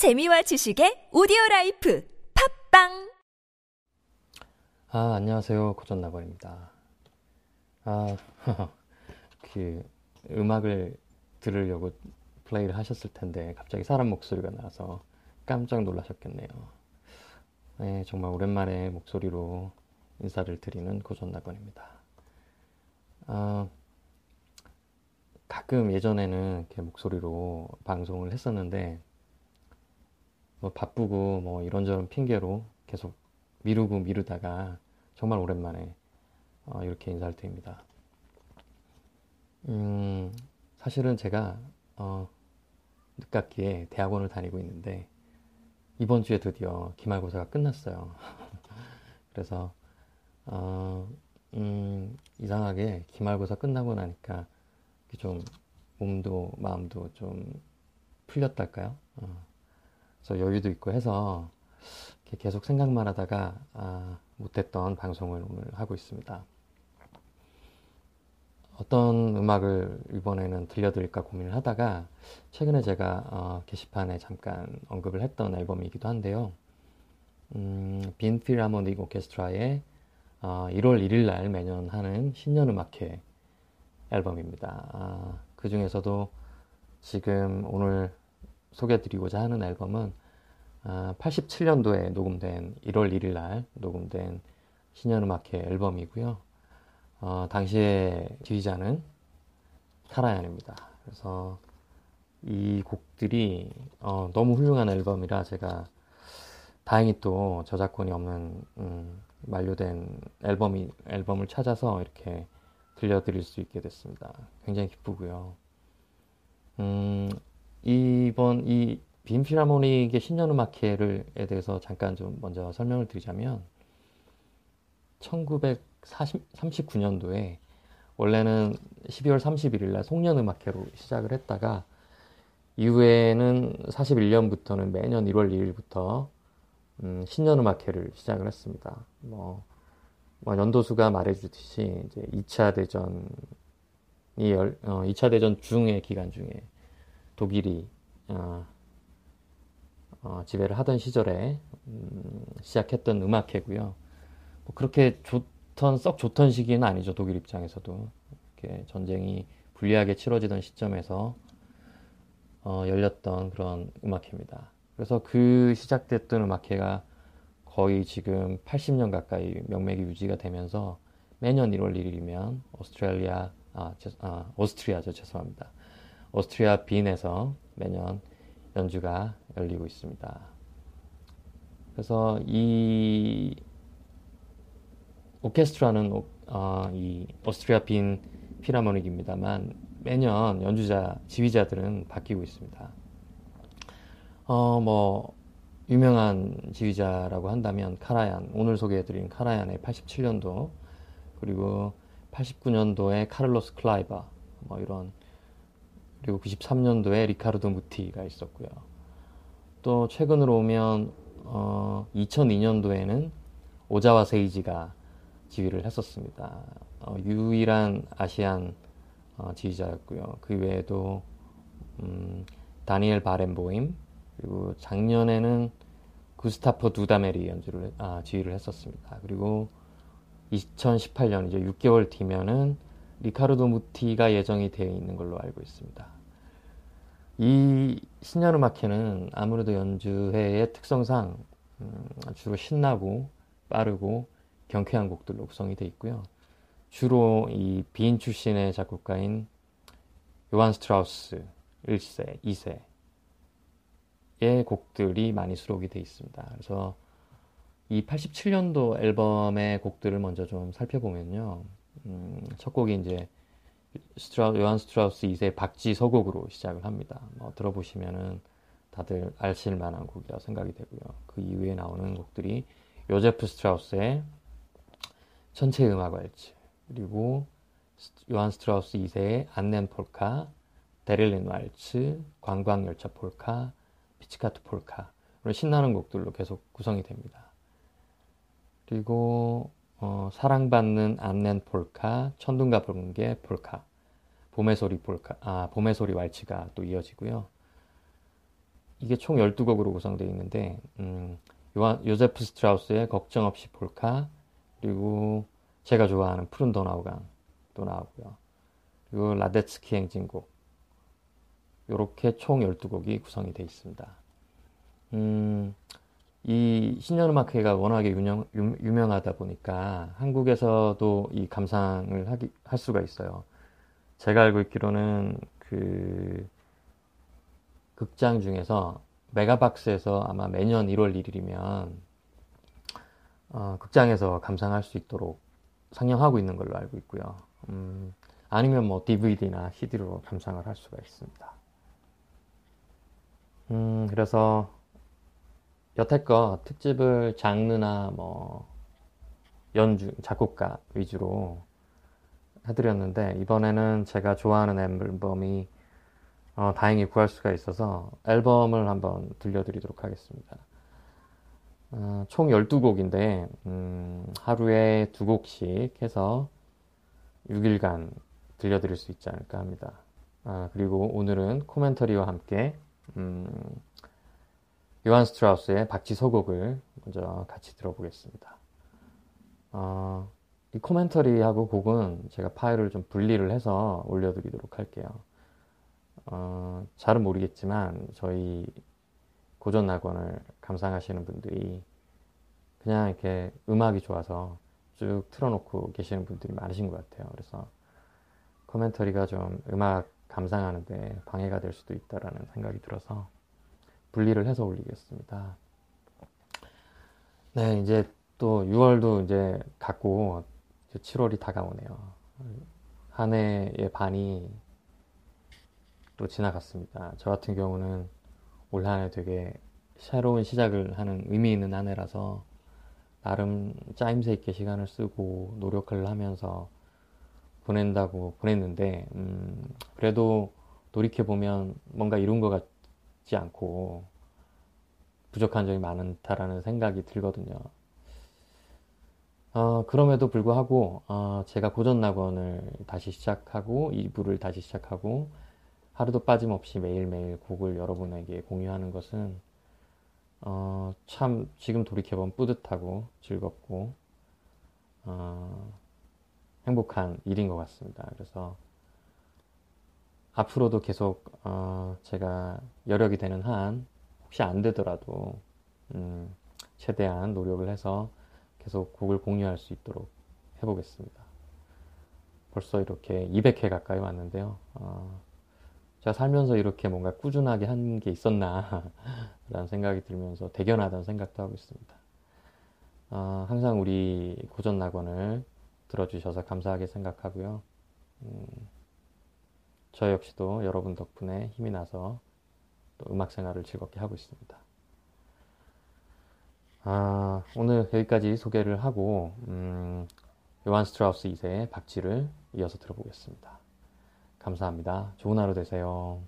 재미와 지식의 오디오 라이프 팟빵 아, 안녕하세요. 고전나발입니다. 아, 그 음악을 들으려고 플레이를 하셨을 텐데 갑자기 사람 목소리가 나와서 깜짝 놀라셨겠네요. 네, 정말 오랜만에 목소리로 인사를 드리는 고전나건입니다. 아, 가끔 예전에는 이렇게 목소리로 방송을 했었는데 뭐 바쁘고 뭐 이런저런 핑계로 계속 미루고 미루다가 정말 오랜만에 어, 이렇게 인사를 드립니다. 음, 사실은 제가 어, 늦깎이에 대학원을 다니고 있는데 이번 주에 드디어 기말고사가 끝났어요. 그래서 어, 음, 이상하게 기말고사 끝나고 나니까 좀 몸도 마음도 좀 풀렸달까요? 어, 그래서 여유도 있고 해서 계속 생각만 하다가 아, 못했던 방송을 오늘 하고 있습니다. 어떤 음악을 이번에는 들려드릴까 고민을 하다가 최근에 제가 어, 게시판에 잠깐 언급을 했던 앨범이기도 한데요. 음, 빈 필하모닉 오케스트라의 어, 1월 1일 날 매년 하는 신년 음악회 앨범입니다. 아, 그 중에서도 지금 오늘 소개드리고자 하는 앨범은 아, 87년도에 녹음된 1월 1일 날 녹음된 신년음악회 앨범이고요. 어, 당시에 지휘자는 카라얀입니다. 그래서 이 곡들이 어, 너무 훌륭한 앨범이라 제가 다행히 또 저작권이 없는 음, 만료된 앨범이 앨범을 찾아서 이렇게 들려드릴 수 있게 됐습니다. 굉장히 기쁘고요. 음, 이번 이 빔필하모닉의 신년음악회를에 대해서 잠깐 좀 먼저 설명을 드리자면 1939년도에 원래는 12월 31일 날 송년음악회로 시작을 했다가 이후에는 41년부터는 매년 1월 2일부터 음, 신년음악회를 시작을 했습니다. 뭐, 뭐 연도수가 말해주듯이 이제 2차 대전이 열, 어, 2차 대전 중의 기간 중에 독일이 어, 어, 지배를 하던 시절에 음, 시작했던 음악회고요. 뭐 그렇게 좋던 썩 좋던 시기는 아니죠 독일 입장에서도 이렇게 전쟁이 불리하게 치러지던 시점에서 어, 열렸던 그런 음악회입니다. 그래서 그 시작됐던 음악회가 거의 지금 80년 가까이 명맥이 유지가 되면서 매년 1월 1일이면 오스트레일리아 아, 제, 아 오스트리아죠 죄송합니다. 오스트리아 빈에서 매년 연주가 열리고 있습니다. 그래서 이 오케스트라는 어, 이 오스트리아 빈 필하모닉입니다만 매년 연주자 지휘자들은 바뀌고 있습니다. 어, 뭐 유명한 지휘자라고 한다면 카라얀 오늘 소개해드린 카라얀의 87년도 그리고 89년도에 카를로스 클라이버 뭐 이런 그리고 93년도에 리카르도 무티가 있었고요. 또 최근으로 오면 어, 2002년도에는 오자와 세이지가 지휘를 했었습니다. 어, 유일한 아시안 어, 지휘자였고요. 그 외에도 음, 다니엘 바렌보임 그리고 작년에는 구스타프 두다메리 연주를 아, 지휘를 했었습니다. 그리고 2018년 이제 6개월 뒤면은 리카르도 무티가 예정이 되어 있는 걸로 알고 있습니다. 이 신년음악회는 아무래도 연주회의 특성상 음, 주로 신나고 빠르고 경쾌한 곡들로 구성이 되어 있고요. 주로 이 비인 출신의 작곡가인 요한 스트라우스 1세, 2세의 곡들이 많이 수록이 되어 있습니다. 그래서 이 87년도 앨범의 곡들을 먼저 좀 살펴보면요. 음, 첫 곡이 이제 스트라, 요한 스트라우스 2세 박쥐 서곡으로 시작을 합니다. 뭐 들어보시면은 다들 아실 만한 곡이라 생각이 되고요. 그 이후에 나오는 곡들이 요제프 스트라우스의 천체 음악 왈츠 그리고 요한 스트라우스 2세의 안넨 폴카, 델리리엔 왈츠, 관광 열차 폴카, 피치카트 폴카 이런 신나는 곡들로 계속 구성이 됩니다. 그리고 어, 사랑받는 안넨 폴카, 천둥과 붉은개 폴카, 봄의 소리 폴카, 아 봄의 소리 왈츠가 또 이어지고요. 이게 총 12곡으로 구성되어 있는데 음, 요한, 요제프 스트라우스의 걱정 없이 폴카 그리고 제가 좋아하는 푸른 도나우강도 나오고요. 그리고 라데츠키 행진곡 이렇게 총 12곡이 구성이 되어 있습니다. 음, 이 신년음악회가 워낙에 유명, 유, 명하다 보니까 한국에서도 이 감상을 하기, 할 수가 있어요. 제가 알고 있기로는 그 극장 중에서 메가박스에서 아마 매년 1월 1일이면 어, 극장에서 감상할 수 있도록 상영하고 있는 걸로 알고 있고요. 음, 아니면 뭐 DVD나 CD로 감상을 할 수가 있습니다. 음, 그래서 여태껏 특집을 장르나 뭐 연주, 작곡가 위주로 해드렸는데 이번에는 제가 좋아하는 앨범이 어, 다행히 구할 수가 있어서 앨범을 한번 들려드리도록 하겠습니다. 어, 총 12곡인데 음, 하루에 두 곡씩 해서 6일간 들려드릴 수 있지 않을까 합니다. 아, 그리고 오늘은 코멘터리와 함께 음, 요한 스트라우스의 박쥐 소곡을 먼저 같이 들어보겠습니다. 어, 이 코멘터리하고 곡은 제가 파일을 좀 분리를 해서 올려드리도록 할게요. 어, 잘은 모르겠지만 저희 고전 낙원을 감상하시는 분들이 그냥 이렇게 음악이 좋아서 쭉 틀어놓고 계시는 분들이 많으신 것 같아요. 그래서 코멘터리가 좀 음악 감상하는데 방해가 될 수도 있다라는 생각이 들어서 분리를 해서 올리겠습니다. 네, 이제 또 6월도 이제 갔고 7월이 다가오네요. 한 해의 반이 또 지나갔습니다. 저 같은 경우는 올 한 해 되게 새로운 시작을 하는 의미 있는 한 해라서 나름 짜임새 있게 시간을 쓰고 노력을 하면서 보낸다고 보냈는데 음, 그래도 돌이켜 보면 뭔가 이룬 것 같 지 않고 부족한 점이 많다라는 생각이 들거든요. 어, 그럼에도 불구하고 어, 제가 고전 낙원을 다시 시작하고 2부를 다시 시작하고 하루도 빠짐없이 매일매일 곡을 여러분에게 공유하는 것은 어, 참 지금 돌이켜보면 뿌듯하고 즐겁고 어, 행복한 일인 것 같습니다. 그래서 앞으로도 계속 어, 제가 여력이 되는 한 혹시 안 되더라도 음, 최대한 노력을 해서 계속 곡을 공유할 수 있도록 해보겠습니다. 벌써 이렇게 200회 가까이 왔는데요. 어, 제가 살면서 이렇게 뭔가 꾸준하게 한 게 있었나 라는 생각이 들면서 대견하다는 생각도 하고 있습니다. 어, 항상 우리 고전 낙원을 들어주셔서 감사하게 생각하고요. 음, 저 역시도 여러분 덕분에 힘이 나서 또 음악 생활을 즐겁게 하고 있습니다. 아, 오늘 여기까지 소개를 하고 음, 요한 스트라우스 2세의 박쥐를 이어서 들어보겠습니다. 감사합니다. 좋은 하루 되세요.